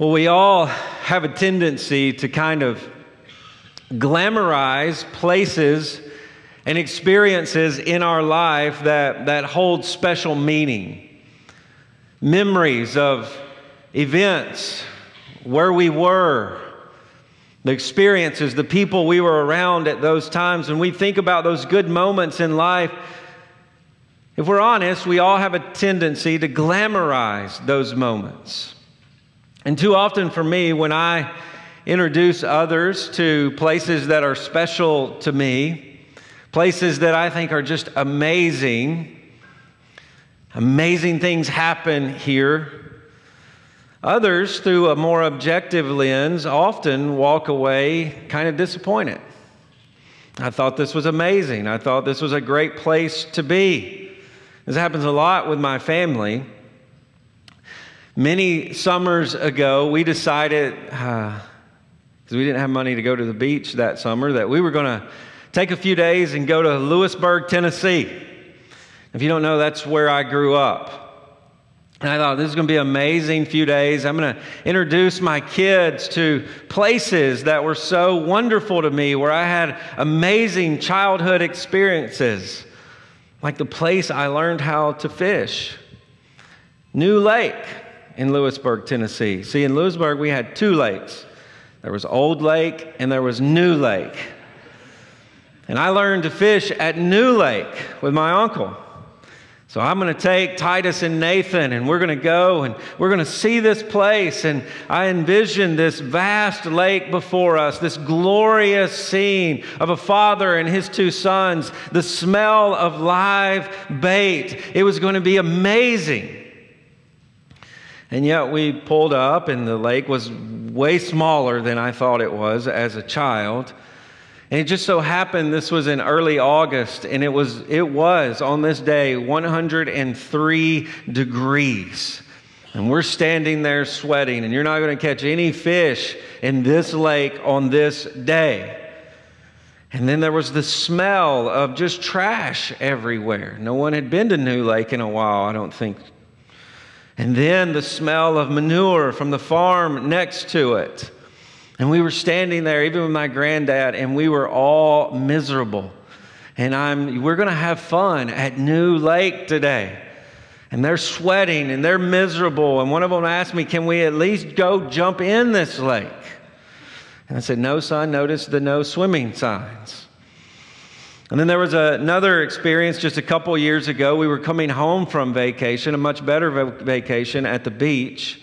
Well, we all have a tendency to kind of glamorize places and experiences in our life that, that hold special meaning. Memories of events, where we were, the experiences, the people we were around at those times. When we think about those good moments in life, if we're honest, we all have a tendency to glamorize those moments. And too often for me, when I introduce others to places that are special to me, places that I think are just amazing, amazing things happen here. Others, through a more objective lens, often walk away kind of disappointed. I thought this was amazing. I thought this was a great place to be. This happens a lot with my family. Many summers ago, we decided, because uh, we didn't have money to go to the beach that summer, that we were going to take a few days and go to Lewisburg, Tennessee. If you don't know, that's where I grew up. And I thought, this is going to be an amazing few days. I'm going to introduce my kids to places that were so wonderful to me, where I had amazing childhood experiences, like the place I learned how to fish. New Lake in Lewisburg, Tennessee. See, in Lewisburg, we had two lakes there was Old Lake and there was New Lake. And I learned to fish at New Lake with my uncle. So I'm going to take Titus and Nathan, and we're going to go and we're going to see this place. And I envision this vast lake before us, this glorious scene of a father and his two sons, the smell of live bait. It was going to be amazing. And yet we pulled up, and the lake was way smaller than I thought it was as a child. And it just so happened this was in early August, and it was, it was on this day 103 degrees. And we're standing there sweating, and you're not going to catch any fish in this lake on this day. And then there was the smell of just trash everywhere. No one had been to New Lake in a while, I don't think. And then the smell of manure from the farm next to it. And we were standing there, even with my granddad, and we were all miserable. And I'm, we're going to have fun at New Lake today. And they're sweating and they're miserable. And one of them asked me, Can we at least go jump in this lake? And I said, No, son, notice the no swimming signs. And then there was another experience just a couple years ago. We were coming home from vacation, a much better vacation at the beach.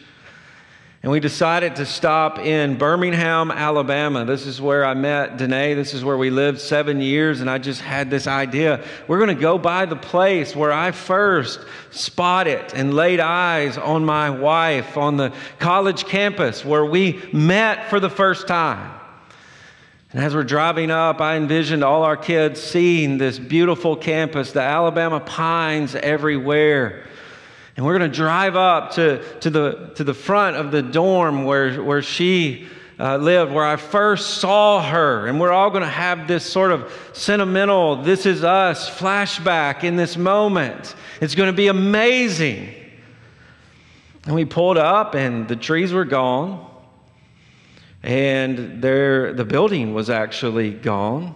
And we decided to stop in Birmingham, Alabama. This is where I met Danae. This is where we lived seven years. And I just had this idea we're going to go by the place where I first spotted and laid eyes on my wife on the college campus where we met for the first time. And as we're driving up, I envisioned all our kids seeing this beautiful campus, the Alabama pines everywhere. And we're going to drive up to, to, the, to the front of the dorm where, where she uh, lived, where I first saw her. And we're all going to have this sort of sentimental, this is us flashback in this moment. It's going to be amazing. And we pulled up, and the trees were gone, and there, the building was actually gone.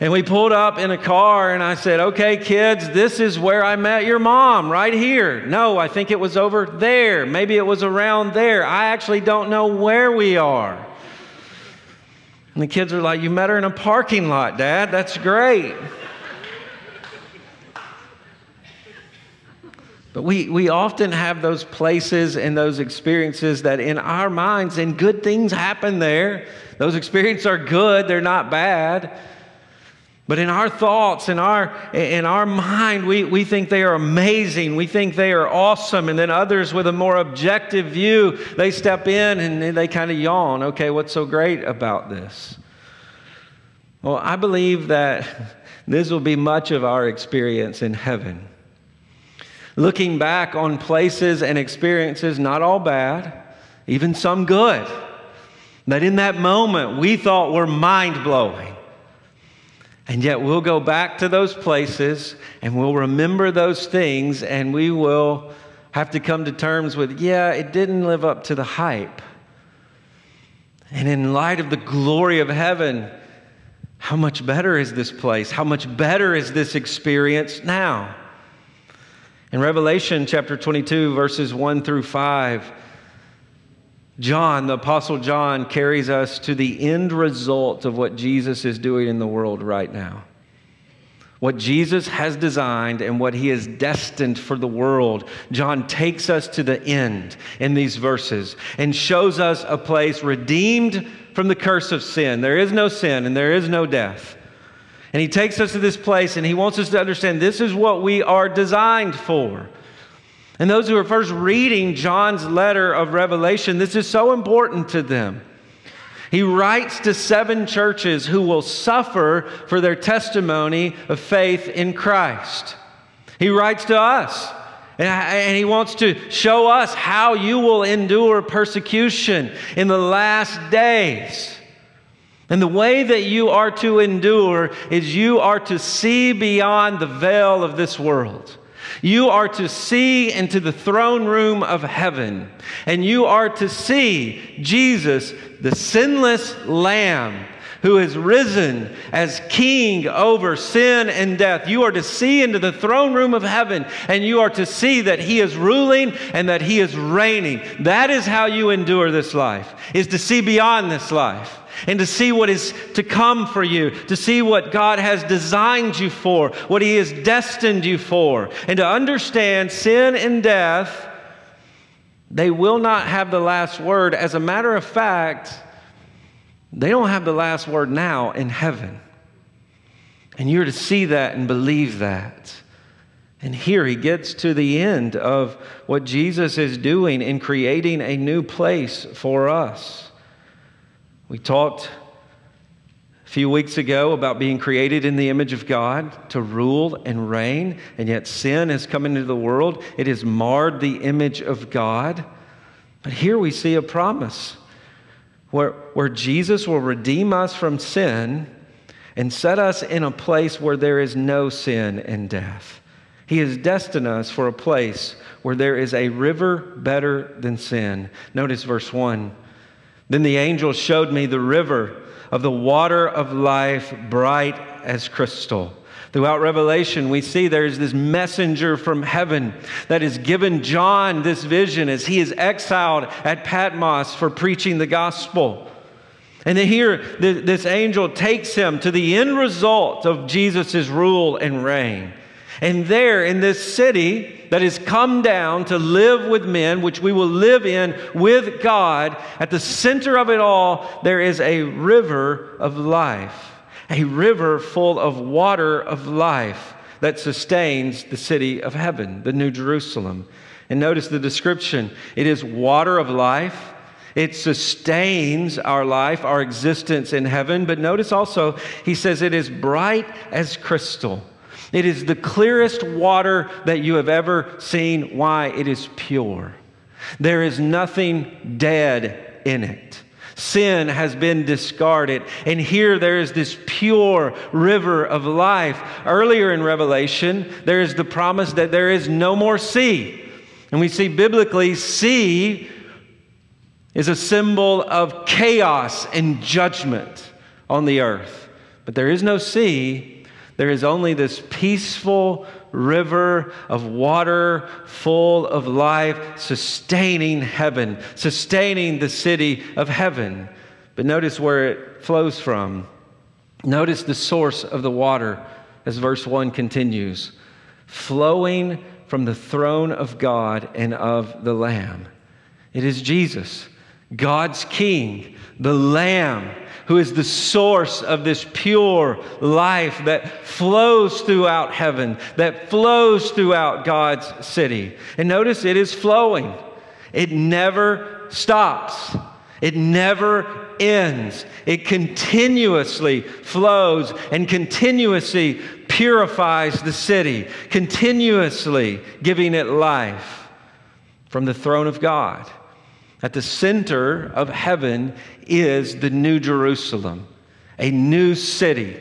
And we pulled up in a car, and I said, Okay, kids, this is where I met your mom, right here. No, I think it was over there. Maybe it was around there. I actually don't know where we are. And the kids are like, You met her in a parking lot, Dad. That's great. But we, we often have those places and those experiences that in our minds, and good things happen there. Those experiences are good, they're not bad. But in our thoughts, in our, in our mind, we, we think they are amazing. We think they are awesome. And then others with a more objective view, they step in and they kind of yawn. Okay, what's so great about this? Well, I believe that this will be much of our experience in heaven. Looking back on places and experiences, not all bad, even some good, that in that moment we thought were mind blowing. And yet we'll go back to those places and we'll remember those things and we will have to come to terms with, yeah, it didn't live up to the hype. And in light of the glory of heaven, how much better is this place? How much better is this experience now? In Revelation chapter 22, verses 1 through 5, John, the Apostle John, carries us to the end result of what Jesus is doing in the world right now what Jesus has designed and what he has destined for the world. John takes us to the end in these verses and shows us a place redeemed from the curse of sin. There is no sin and there is no death. And he takes us to this place and he wants us to understand this is what we are designed for. And those who are first reading John's letter of Revelation, this is so important to them. He writes to seven churches who will suffer for their testimony of faith in Christ. He writes to us. And he wants to show us how you will endure persecution in the last days. And the way that you are to endure is you are to see beyond the veil of this world. You are to see into the throne room of heaven, and you are to see Jesus, the sinless Lamb who has risen as king over sin and death. You are to see into the throne room of heaven and you are to see that he is ruling and that he is reigning. That is how you endure this life, is to see beyond this life and to see what is to come for you, to see what God has designed you for, what He has destined you for, and to understand sin and death, they will not have the last word. As a matter of fact, they don't have the last word now in heaven. And you're to see that and believe that. And here he gets to the end of what Jesus is doing in creating a new place for us. We talked a few weeks ago about being created in the image of God to rule and reign, and yet sin has come into the world. It has marred the image of God. But here we see a promise where, where Jesus will redeem us from sin and set us in a place where there is no sin and death. He has destined us for a place where there is a river better than sin. Notice verse 1. Then the angel showed me the river of the water of life, bright as crystal. Throughout Revelation, we see there's this messenger from heaven that has given John this vision as he is exiled at Patmos for preaching the gospel. And then here, this angel takes him to the end result of Jesus' rule and reign. And there in this city, that has come down to live with men, which we will live in with God, at the center of it all, there is a river of life, a river full of water of life that sustains the city of heaven, the New Jerusalem. And notice the description it is water of life. It sustains our life, our existence in heaven. But notice also, he says it is bright as crystal. It is the clearest water that you have ever seen. Why? It is pure. There is nothing dead in it. Sin has been discarded. And here there is this pure river of life. Earlier in Revelation, there is the promise that there is no more sea. And we see biblically, sea is a symbol of chaos and judgment on the earth. But there is no sea there is only this peaceful river of water full of life, sustaining heaven, sustaining the city of heaven. But notice where it flows from. Notice the source of the water as verse 1 continues flowing from the throne of God and of the Lamb. It is Jesus, God's King, the Lamb who is the source of this pure life that flows throughout heaven, that flows throughout God's city. And notice it is flowing, it never stops. It never ends. It continuously flows and continuously purifies the city, continuously giving it life from the throne of God. At the center of heaven is the New Jerusalem, a new city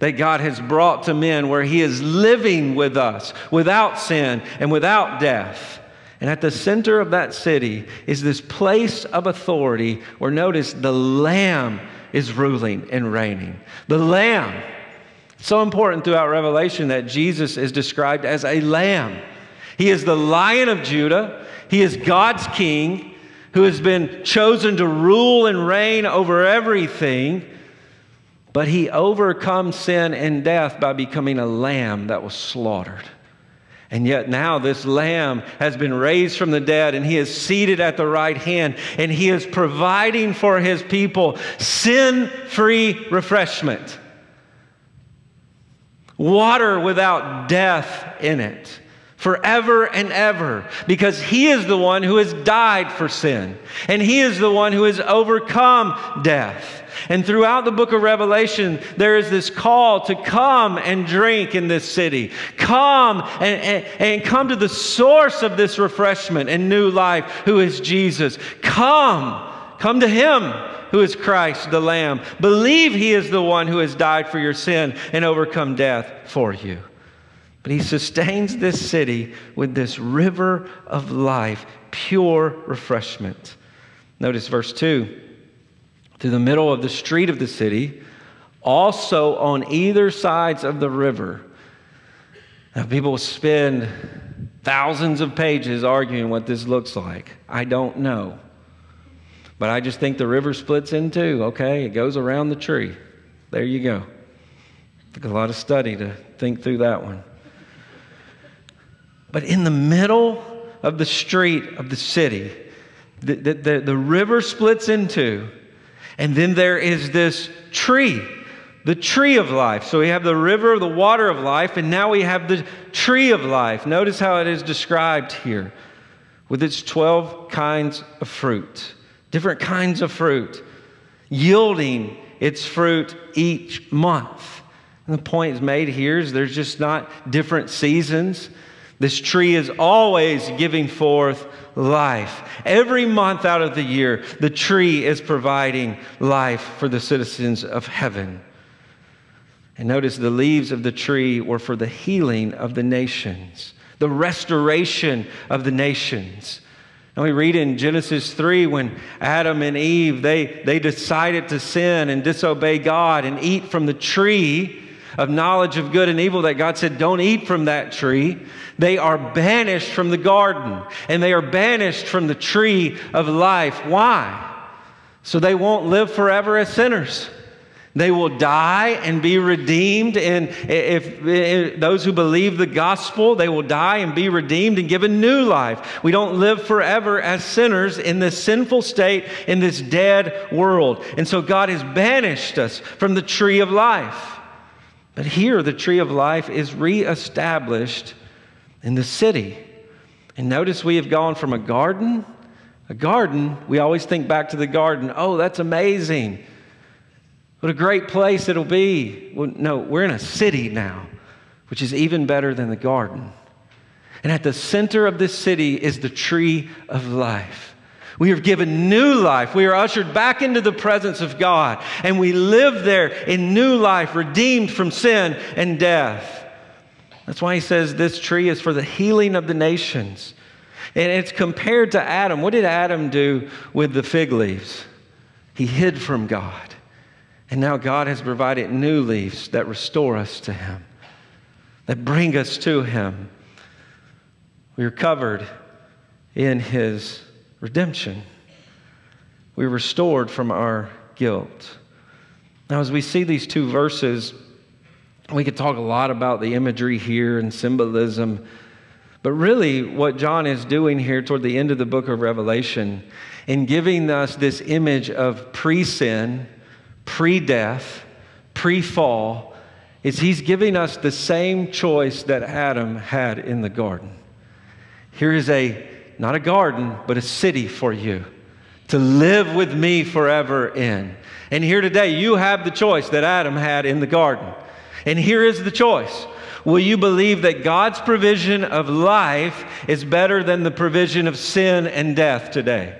that God has brought to men where He is living with us without sin and without death. And at the center of that city is this place of authority where notice the Lamb is ruling and reigning. The Lamb. So important throughout Revelation that Jesus is described as a lamb. He is the lion of Judah, he is God's king who has been chosen to rule and reign over everything. But he overcomes sin and death by becoming a lamb that was slaughtered. And yet now this lamb has been raised from the dead and he is seated at the right hand and he is providing for his people sin free refreshment, water without death in it forever and ever because he is the one who has died for sin and he is the one who has overcome death. And throughout the book of Revelation, there is this call to come and drink in this city. Come and, and, and come to the source of this refreshment and new life, who is Jesus. Come, come to him who is Christ the Lamb. Believe he is the one who has died for your sin and overcome death for you. But he sustains this city with this river of life, pure refreshment. Notice verse 2 through the middle of the street of the city, also on either sides of the river. Now, people spend thousands of pages arguing what this looks like. I don't know. But I just think the river splits in two, okay? It goes around the tree. There you go. Took a lot of study to think through that one. But in the middle of the street of the city, the, the, the, the river splits in two, and then there is this tree, the tree of life. So we have the river, of the water of life, and now we have the tree of life. Notice how it is described here with its 12 kinds of fruit, different kinds of fruit, yielding its fruit each month. And the point is made here is there's just not different seasons. This tree is always giving forth life. Every month out of the year, the tree is providing life for the citizens of heaven. And notice the leaves of the tree were for the healing of the nations, the restoration of the nations. And we read in Genesis 3 when Adam and Eve, they, they decided to sin and disobey God and eat from the tree of knowledge of good and evil that God said, don't eat from that tree. They are banished from the garden and they are banished from the tree of life. Why? So they won't live forever as sinners. They will die and be redeemed. And if, if, those who believe the gospel, they will die and be redeemed and given new life. We don't live forever as sinners in this sinful state, in this dead world. And so God has banished us from the tree of life. But here, the tree of life is reestablished in the city. And notice we have gone from a garden, a garden, we always think back to the garden. Oh, that's amazing. What a great place it'll be. Well, no, we're in a city now, which is even better than the garden. And at the center of this city is the tree of life. We are given new life. We are ushered back into the presence of God, and we live there in new life, redeemed from sin and death. That's why he says this tree is for the healing of the nations. And it's compared to Adam. What did Adam do with the fig leaves? He hid from God. And now God has provided new leaves that restore us to Him, that bring us to Him. We are covered in His redemption. We're restored from our guilt. Now, as we see these two verses, we could talk a lot about the imagery here and symbolism. But really, what John is doing here toward the end of the book of Revelation, in giving us this image of pre sin, pre death, pre fall, is he's giving us the same choice that Adam had in the garden. Here is a not a garden, but a city for you to live with me forever in. And here today, you have the choice that Adam had in the garden. And here is the choice. Will you believe that God's provision of life is better than the provision of sin and death today?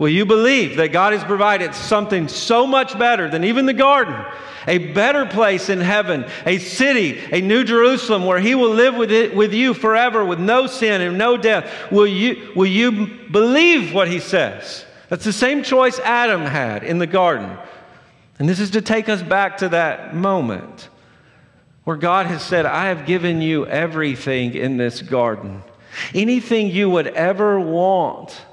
Will you believe that God has provided something so much better than even the garden? A better place in heaven, a city, a new Jerusalem where He will live with, it, with you forever with no sin and no death. Will you, will you believe what He says? That's the same choice Adam had in the garden. And this is to take us back to that moment where God has said, I have given you everything in this garden. Anything you would ever want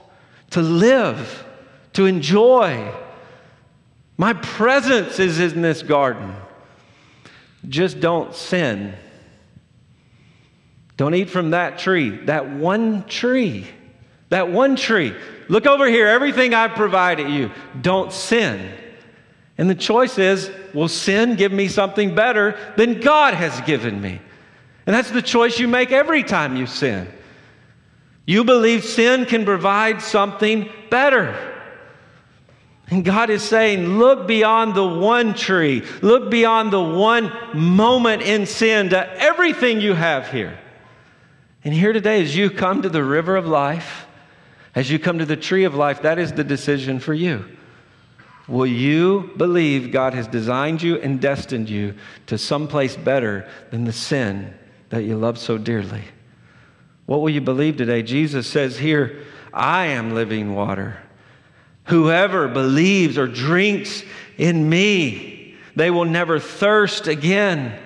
to live, to enjoy. My presence is in this garden. Just don't sin. Don't eat from that tree, that one tree. That one tree. Look over here, everything I've provided you. Don't sin. And the choice is will sin give me something better than God has given me? And that's the choice you make every time you sin. You believe sin can provide something better. And God is saying, look beyond the one tree, look beyond the one moment in sin to everything you have here. And here today, as you come to the river of life, as you come to the tree of life, that is the decision for you. Will you believe God has designed you and destined you to someplace better than the sin that you love so dearly? What will you believe today? Jesus says here, I am living water. Whoever believes or drinks in me, they will never thirst again.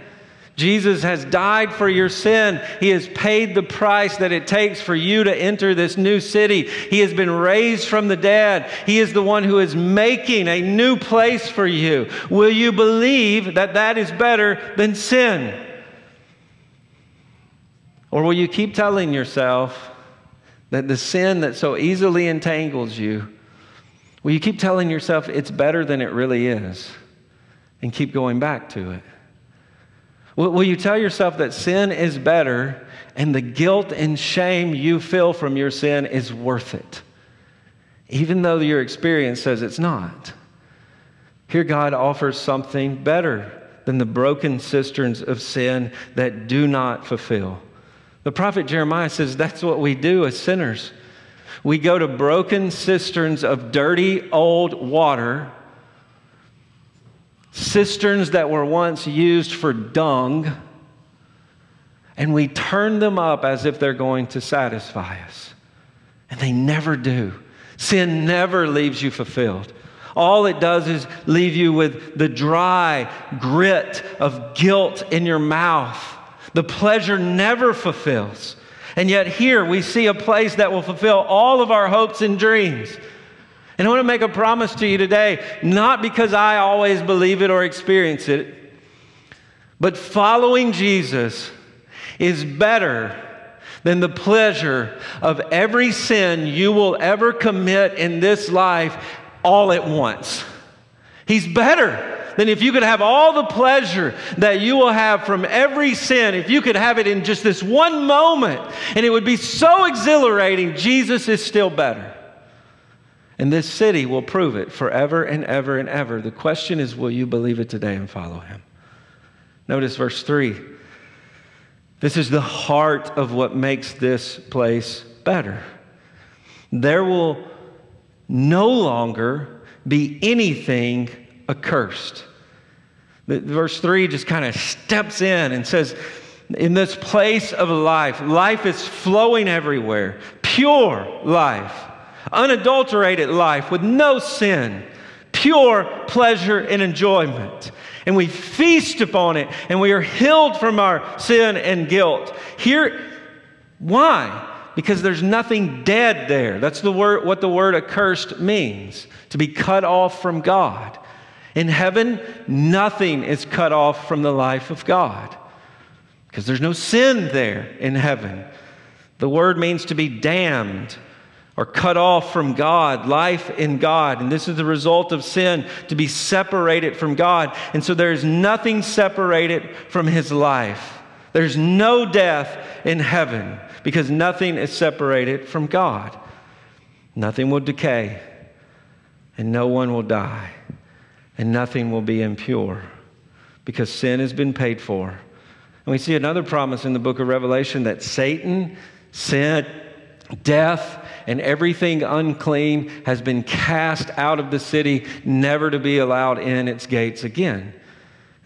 Jesus has died for your sin. He has paid the price that it takes for you to enter this new city. He has been raised from the dead. He is the one who is making a new place for you. Will you believe that that is better than sin? Or will you keep telling yourself that the sin that so easily entangles you, will you keep telling yourself it's better than it really is and keep going back to it? Will, you tell yourself that sin is better and the guilt and shame you feel from your sin is worth it, even though your experience says it's not? Here, God offers something better than the broken cisterns of sin that do not fulfill. The prophet Jeremiah says that's what we do as sinners. We go to broken cisterns of dirty old water, cisterns that were once used for dung, and we turn them up as if they're going to satisfy us. And they never do. Sin never leaves you fulfilled. All it does is leave you with the dry grit of guilt in your mouth the pleasure never fulfills. And yet, here we see a place that will fulfill all of our hopes and dreams. And I want to make a promise to you today, not because I always believe it or experience it, but following Jesus is better than the pleasure of every sin you will ever commit in this life all at once. He's better than if you could have all the pleasure that you will have from every sin, if you could have it in just this one moment, and it would be so exhilarating, Jesus is still better. And this city will prove it forever and ever and ever. The question is will you believe it today and follow him? Notice verse 3. This is the heart of what makes this place better. There will no longer be anything accursed. Verse 3 just kind of steps in and says, In this place of life, life is flowing everywhere, pure life, unadulterated life with no sin, pure pleasure and enjoyment. And we feast upon it and we are healed from our sin and guilt. Here, why? Because there's nothing dead there. That's the word, what the word accursed means to be cut off from God. In heaven, nothing is cut off from the life of God because there's no sin there in heaven. The word means to be damned or cut off from God, life in God. And this is the result of sin, to be separated from God. And so there's nothing separated from his life. There's no death in heaven because nothing is separated from God. Nothing will decay and no one will die and nothing will be impure because sin has been paid for. And we see another promise in the book of Revelation that Satan, sin, Death and everything unclean has been cast out of the city, never to be allowed in its gates again.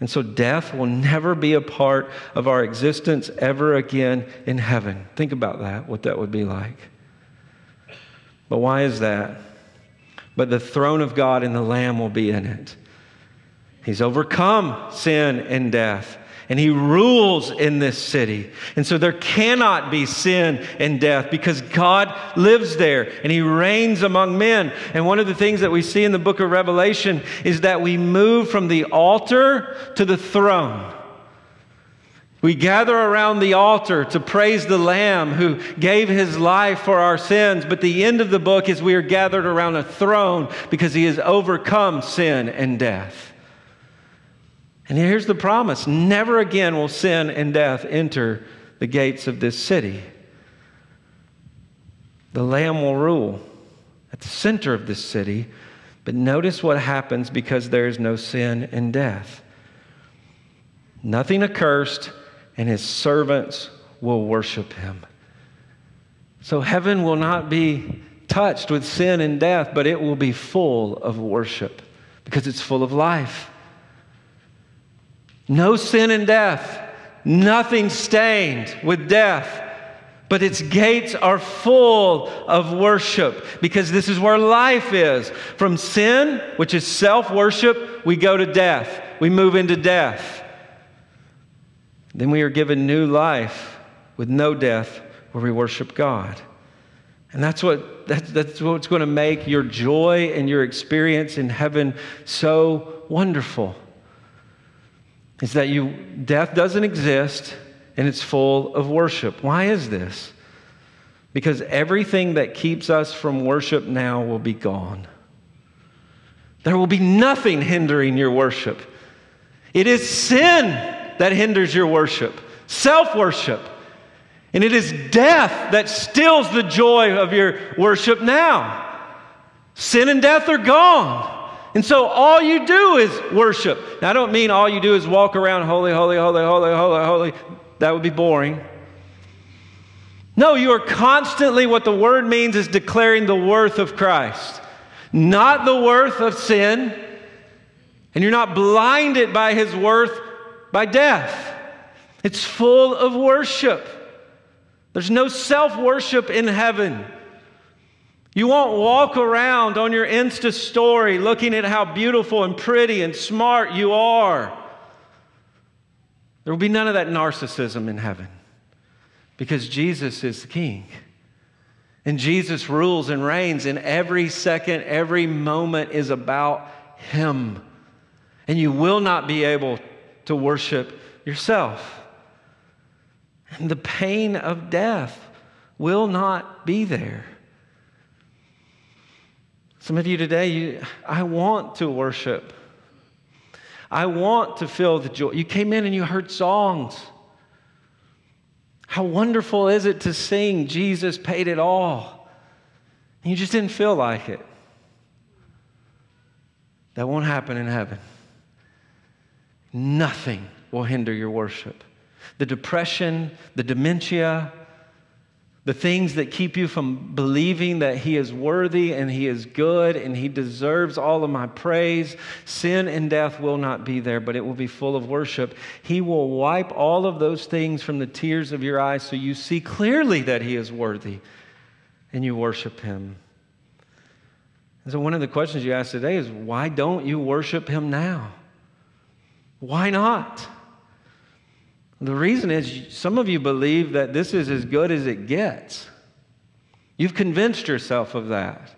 And so death will never be a part of our existence ever again in heaven. Think about that, what that would be like. But why is that? But the throne of God and the Lamb will be in it. He's overcome sin and death and he rules in this city. And so there cannot be sin and death because God lives there and he reigns among men. And one of the things that we see in the book of Revelation is that we move from the altar to the throne. We gather around the altar to praise the Lamb who gave his life for our sins. But the end of the book is we are gathered around a throne because he has overcome sin and death. And here's the promise never again will sin and death enter the gates of this city. The Lamb will rule at the center of this city, but notice what happens because there is no sin and death. Nothing accursed, and his servants will worship him. So heaven will not be touched with sin and death, but it will be full of worship because it's full of life. No sin and death, nothing stained with death. But its gates are full of worship because this is where life is. From sin, which is self worship, we go to death. We move into death. Then we are given new life with no death where we worship God. And that's what that's, that's what's going to make your joy and your experience in heaven so wonderful is that you death doesn't exist and it's full of worship. Why is this? Because everything that keeps us from worship now will be gone. There will be nothing hindering your worship. It is sin that hinders your worship, self worship. And it is death that steals the joy of your worship now. Sin and death are gone. And so all you do is worship. Now, I don't mean all you do is walk around holy, holy, holy, holy, holy, holy. That would be boring. No, you are constantly, what the word means is declaring the worth of Christ, not the worth of sin. And you're not blinded by his worth by death. It's full of worship. There's no self worship in heaven. You won't walk around on your Insta story looking at how beautiful and pretty and smart you are. There will be none of that narcissism in heaven because Jesus is the king. And Jesus rules and reigns, and every second, every moment is about Him. And you will not be able to worship yourself. And the pain of death will not be there. Some of you today, you, I want to worship. I want to feel the joy. You came in and you heard songs. How wonderful is it to sing, Jesus paid it all? And you just didn't feel like it. That won't happen in heaven. Nothing will hinder your worship. The depression, the dementia, the things that keep you from believing that He is worthy and He is good and He deserves all of my praise. Sin and death will not be there, but it will be full of worship. He will wipe all of those things from the tears of your eyes so you see clearly that He is worthy and you worship Him. And so, one of the questions you ask today is why don't you worship Him now? Why not? The reason is some of you believe that this is as good as it gets. You've convinced yourself of that.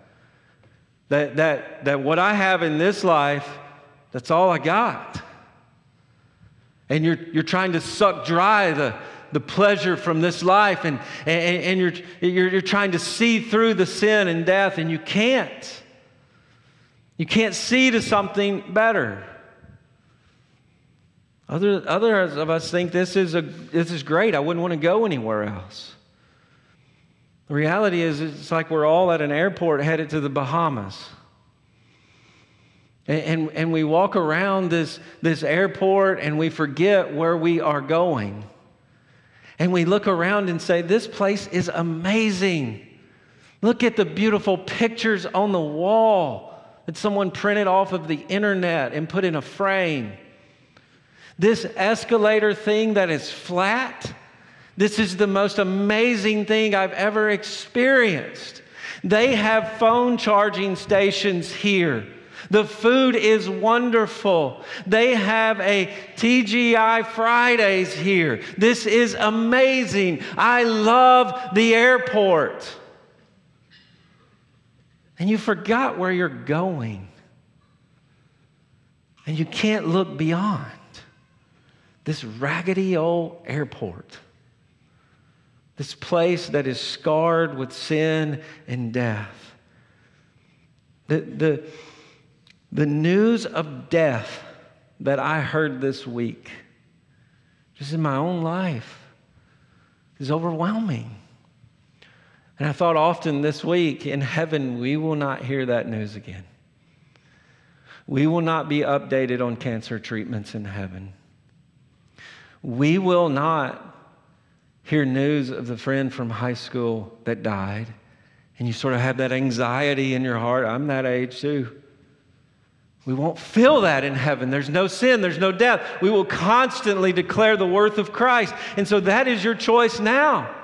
That, that, that what I have in this life, that's all I got. And you're, you're trying to suck dry the, the pleasure from this life, and, and, and you're, you're, you're trying to see through the sin and death, and you can't. You can't see to something better. Other, others of us think this is, a, this is great. I wouldn't want to go anywhere else. The reality is, it's like we're all at an airport headed to the Bahamas. And, and, and we walk around this, this airport and we forget where we are going. And we look around and say, This place is amazing. Look at the beautiful pictures on the wall that someone printed off of the internet and put in a frame. This escalator thing that is flat, this is the most amazing thing I've ever experienced. They have phone charging stations here. The food is wonderful. They have a TGI Fridays here. This is amazing. I love the airport. And you forgot where you're going. And you can't look beyond this raggedy old airport. This place that is scarred with sin and death. The, the, the news of death that I heard this week, just in my own life, is overwhelming. And I thought often this week, in heaven, we will not hear that news again. We will not be updated on cancer treatments in heaven. We will not hear news of the friend from high school that died. And you sort of have that anxiety in your heart. I'm that age too. We won't feel that in heaven. There's no sin, there's no death. We will constantly declare the worth of Christ. And so that is your choice now.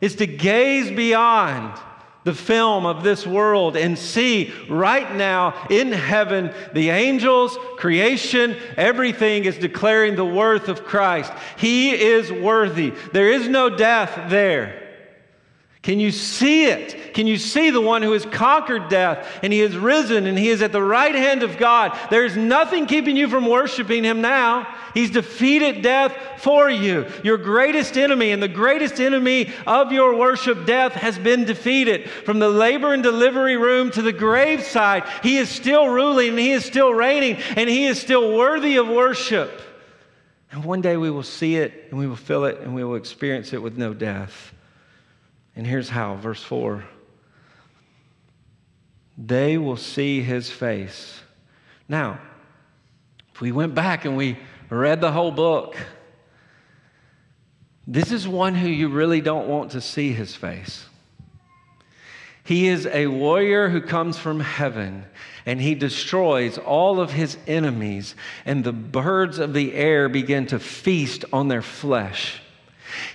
Is to gaze beyond the film of this world and see right now in heaven the angels, creation, everything is declaring the worth of Christ. He is worthy. There is no death there. Can you see it? Can you see the one who has conquered death and he has risen and he is at the right hand of God? There's nothing keeping you from worshiping him now. He's defeated death for you. Your greatest enemy and the greatest enemy of your worship, death, has been defeated. From the labor and delivery room to the graveside, he is still ruling and he is still reigning and he is still worthy of worship. And one day we will see it and we will feel it and we will experience it with no death. And here's how, verse 4 they will see his face. Now, if we went back and we read the whole book, this is one who you really don't want to see his face. He is a warrior who comes from heaven and he destroys all of his enemies, and the birds of the air begin to feast on their flesh.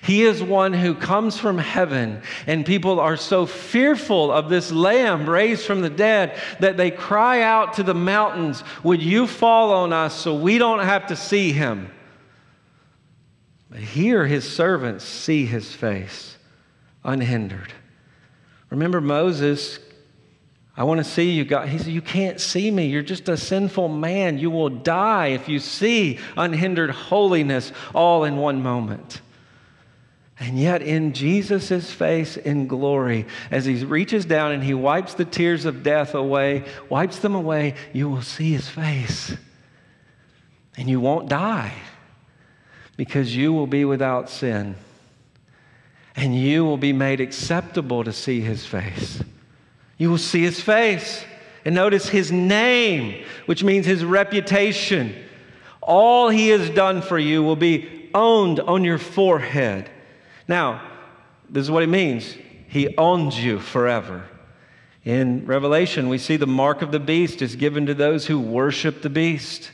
He is one who comes from heaven, and people are so fearful of this lamb raised from the dead that they cry out to the mountains, Would you fall on us so we don't have to see him? But here his servants see his face unhindered. Remember Moses I want to see you, God. He said, You can't see me. You're just a sinful man. You will die if you see unhindered holiness all in one moment. And yet, in Jesus' face in glory, as he reaches down and he wipes the tears of death away, wipes them away, you will see his face. And you won't die because you will be without sin. And you will be made acceptable to see his face. You will see his face. And notice his name, which means his reputation. All he has done for you will be owned on your forehead. Now, this is what it means He owns you forever. In Revelation, we see the mark of the beast is given to those who worship the beast.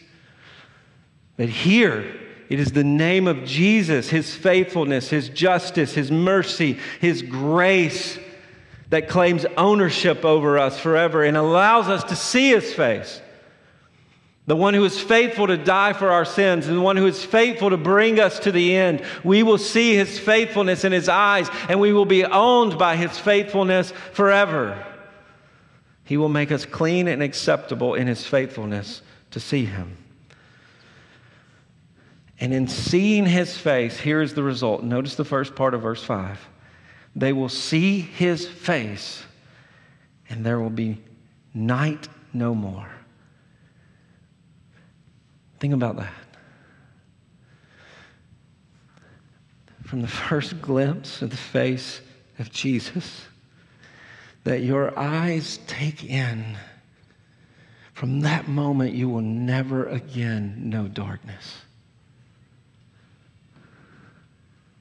But here, it is the name of Jesus, his faithfulness, his justice, his mercy, his grace that claims ownership over us forever and allows us to see his face the one who is faithful to die for our sins, and the one who is faithful to bring us to the end. We will see his faithfulness in his eyes, and we will be owned by his faithfulness forever. He will make us clean and acceptable in his faithfulness to see him. And in seeing his face, here is the result. Notice the first part of verse 5. They will see his face, and there will be night no more. Think about that. From the first glimpse of the face of Jesus that your eyes take in, from that moment you will never again know darkness.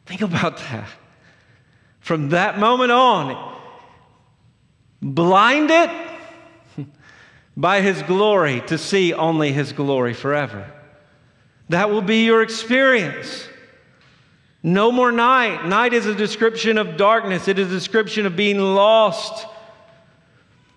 Think about that. From that moment on, blinded by his glory to see only his glory forever. That will be your experience. No more night. Night is a description of darkness, it is a description of being lost.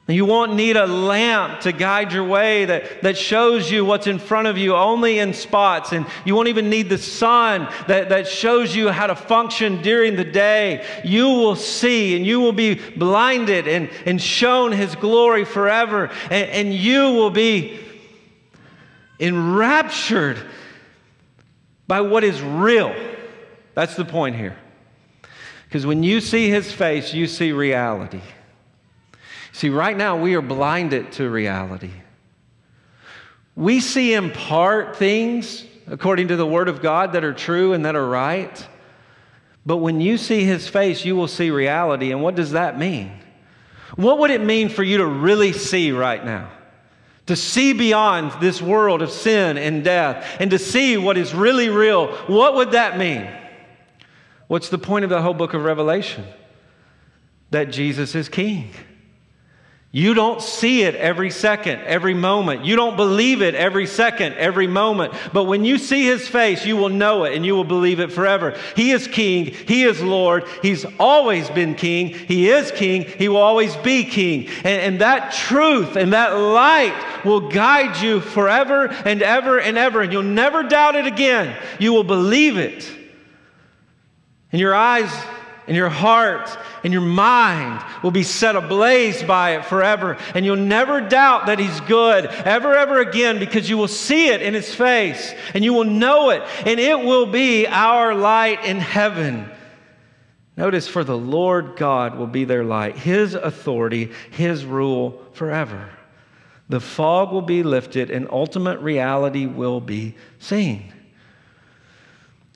You won't need a lamp to guide your way that, that shows you what's in front of you only in spots. And you won't even need the sun that, that shows you how to function during the day. You will see and you will be blinded and, and shown his glory forever. And, and you will be enraptured by what is real. That's the point here. Because when you see his face, you see reality. See, right now we are blinded to reality. We see in part things, according to the Word of God, that are true and that are right. But when you see His face, you will see reality. And what does that mean? What would it mean for you to really see right now? To see beyond this world of sin and death and to see what is really real. What would that mean? What's the point of the whole book of Revelation? That Jesus is King. You don't see it every second, every moment. You don't believe it every second, every moment. But when you see his face, you will know it and you will believe it forever. He is king. He is Lord. He's always been king. He is king. He will always be king. And, and that truth and that light will guide you forever and ever and ever. And you'll never doubt it again. You will believe it. And your eyes and your heart and your mind will be set ablaze by it forever. And you'll never doubt that He's good ever, ever again because you will see it in His face and you will know it. And it will be our light in heaven. Notice, for the Lord God will be their light, His authority, His rule forever. The fog will be lifted and ultimate reality will be seen.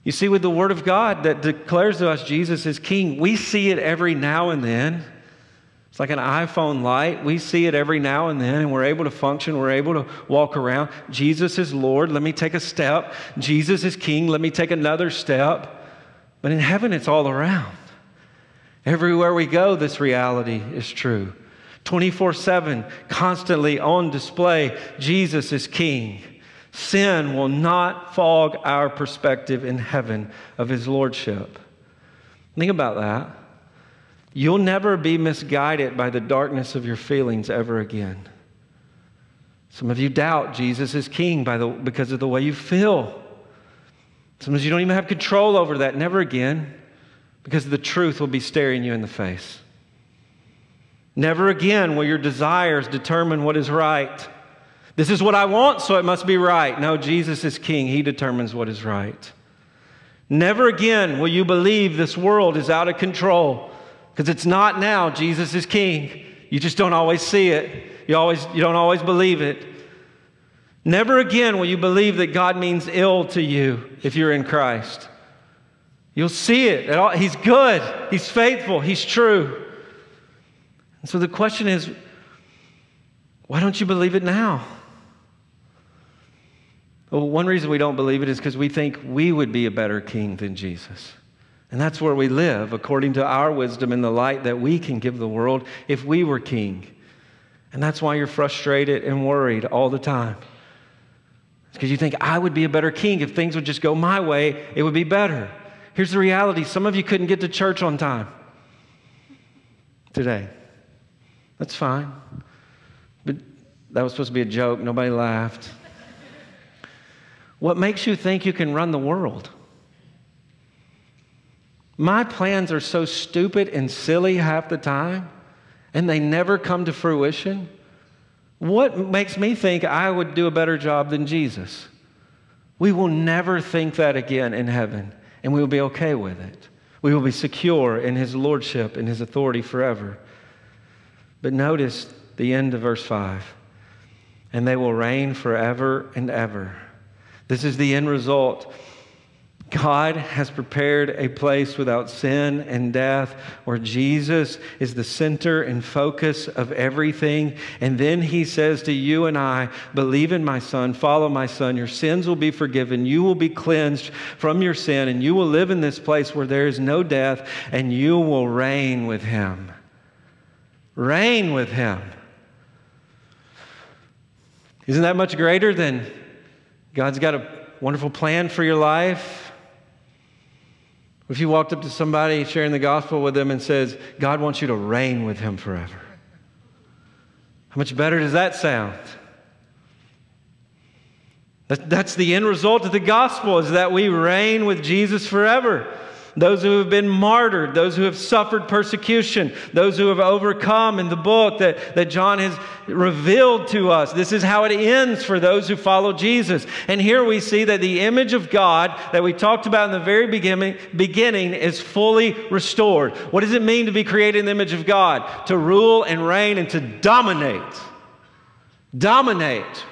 You see, with the Word of God that declares to us Jesus is King, we see it every now and then. It's like an iPhone light. We see it every now and then, and we're able to function. We're able to walk around. Jesus is Lord. Let me take a step. Jesus is King. Let me take another step. But in heaven, it's all around. Everywhere we go, this reality is true. 24 7, constantly on display, Jesus is King. Sin will not fog our perspective in heaven of His Lordship. Think about that. You'll never be misguided by the darkness of your feelings ever again. Some of you doubt Jesus is king by the, because of the way you feel. Sometimes you don't even have control over that. Never again, because the truth will be staring you in the face. Never again will your desires determine what is right. This is what I want, so it must be right. No, Jesus is king. He determines what is right. Never again will you believe this world is out of control because it's not now. Jesus is king. You just don't always see it. You always you don't always believe it. Never again will you believe that God means ill to you if you're in Christ. You'll see it. He's good. He's faithful. He's true. And so the question is, why don't you believe it now? Well, one reason we don't believe it is because we think we would be a better king than Jesus. And that's where we live, according to our wisdom and the light that we can give the world if we were king. And that's why you're frustrated and worried all the time. It's because you think, I would be a better king if things would just go my way, it would be better. Here's the reality some of you couldn't get to church on time today. That's fine. But that was supposed to be a joke. Nobody laughed. What makes you think you can run the world? My plans are so stupid and silly half the time, and they never come to fruition. What makes me think I would do a better job than Jesus? We will never think that again in heaven, and we will be okay with it. We will be secure in His Lordship and His authority forever. But notice the end of verse 5 and they will reign forever and ever. This is the end result. God has prepared a place without sin and death where Jesus is the center and focus of everything. And then he says to you and I, Believe in my son, follow my son. Your sins will be forgiven. You will be cleansed from your sin, and you will live in this place where there is no death, and you will reign with him. Reign with him. Isn't that much greater than God's got a wonderful plan for your life? If you walked up to somebody sharing the gospel with them and says, God wants you to reign with him forever. How much better does that sound? That's the end result of the gospel is that we reign with Jesus forever those who have been martyred, those who have suffered persecution, those who have overcome in the book that, that John has revealed to us. This is how it ends for those who follow Jesus. And here we see that the image of God that we talked about in the very beginning, beginning is fully restored. What does it mean to be created in the image of God? To rule and reign and to dominate. Dominate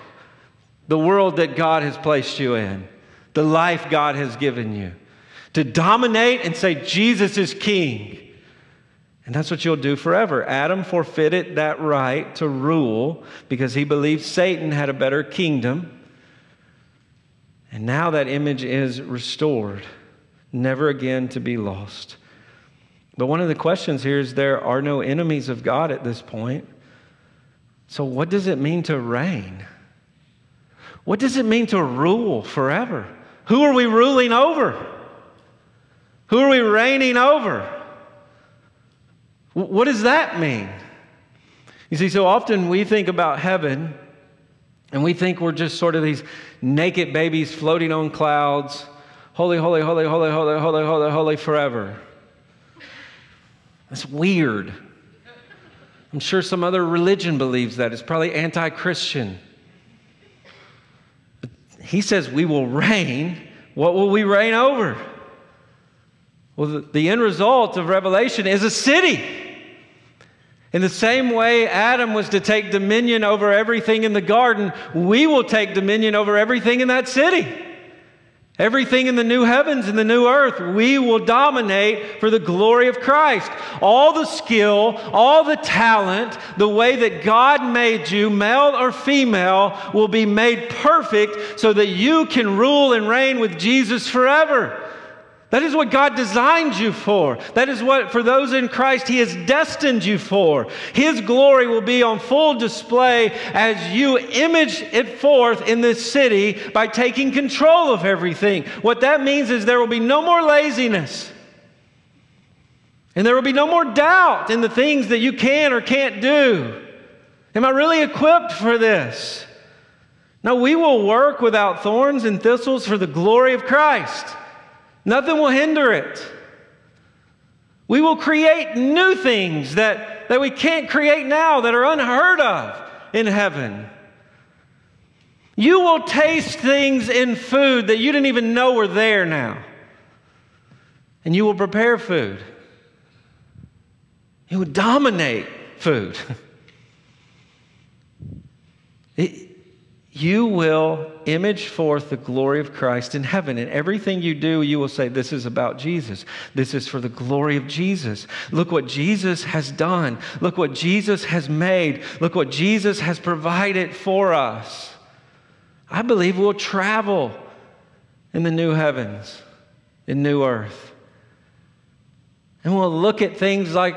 the world that God has placed you in, the life God has given you to dominate and say, Jesus is king. And that's what you'll do forever. Adam forfeited that right to rule because he believed Satan had a better kingdom. And now that image is restored, never again to be lost. But one of the questions here is there are no enemies of God at this point. So, what does it mean to reign? What does it mean to rule forever? Who are we ruling over? Who are we reigning over? What does that mean? You see, so often we think about heaven and we think we're just sort of these naked babies floating on clouds, holy, holy, holy, holy, holy, holy, holy, holy forever. That's weird. I'm sure some other religion believes that. It's probably anti Christian. He says we will reign. What will we reign over? Well, the, end result of Revelation is a city. In the same way Adam was to take dominion over everything in the garden, we will take dominion over everything in that city. Everything in the new heavens and the new earth, we will dominate for the glory of Christ. All the skill, all the talent, the way that God made you, male or female, will be made perfect so that you can rule and reign with Jesus forever. That is what God designed you for. That is what, for those in Christ, He has destined you for. His glory will be on full display as you image it forth in this city by taking control of everything. What that means is there will be no more laziness. And there will be no more doubt in the things that you can or can't do. Am I really equipped for this? No, we will work without thorns and thistles for the glory of Christ. Nothing will hinder it. We will create new things that, that we can't create now that are unheard of in heaven. You will taste things in food that you didn't even know were there now. And you will prepare food. You will dominate food. it, you will image forth the glory of Christ in heaven. And everything you do, you will say, This is about Jesus. This is for the glory of Jesus. Look what Jesus has done. Look what Jesus has made. Look what Jesus has provided for us. I believe we'll travel in the new heavens, in new earth. And we'll look at things like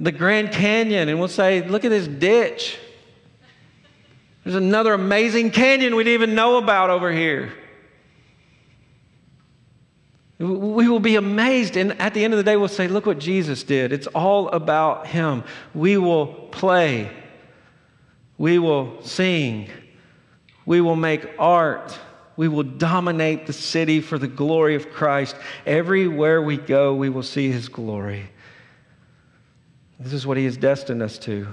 the Grand Canyon and we'll say, Look at this ditch. There's another amazing canyon we didn't even know about over here. We will be amazed, and at the end of the day, we'll say, Look what Jesus did. It's all about Him. We will play, we will sing, we will make art, we will dominate the city for the glory of Christ. Everywhere we go, we will see His glory. This is what He has destined us to.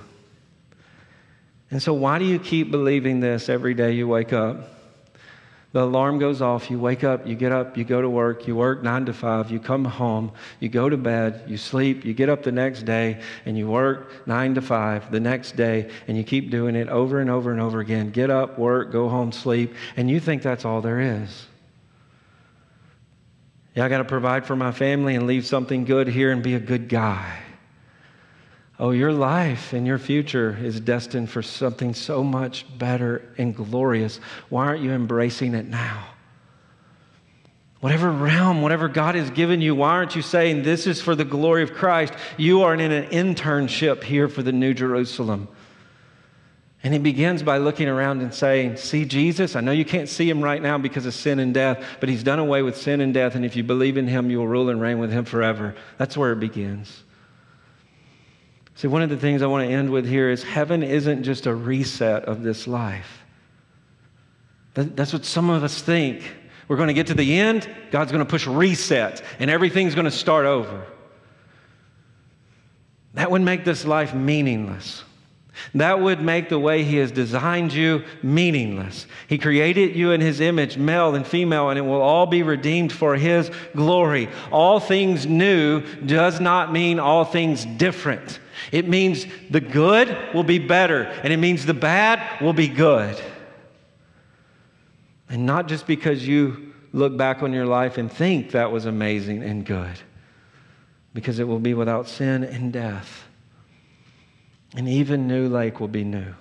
And so, why do you keep believing this every day you wake up? The alarm goes off, you wake up, you get up, you go to work, you work nine to five, you come home, you go to bed, you sleep, you get up the next day, and you work nine to five the next day, and you keep doing it over and over and over again. Get up, work, go home, sleep, and you think that's all there is. Yeah, I got to provide for my family and leave something good here and be a good guy. Oh, your life and your future is destined for something so much better and glorious. Why aren't you embracing it now? Whatever realm, whatever God has given you, why aren't you saying, This is for the glory of Christ? You are in an internship here for the New Jerusalem. And he begins by looking around and saying, See Jesus? I know you can't see him right now because of sin and death, but he's done away with sin and death. And if you believe in him, you will rule and reign with him forever. That's where it begins. See, one of the things I want to end with here is heaven isn't just a reset of this life. That's what some of us think. We're going to get to the end, God's going to push reset, and everything's going to start over. That would make this life meaningless. That would make the way He has designed you meaningless. He created you in His image, male and female, and it will all be redeemed for His glory. All things new does not mean all things different. It means the good will be better, and it means the bad will be good. And not just because you look back on your life and think that was amazing and good, because it will be without sin and death. And even New Lake will be new.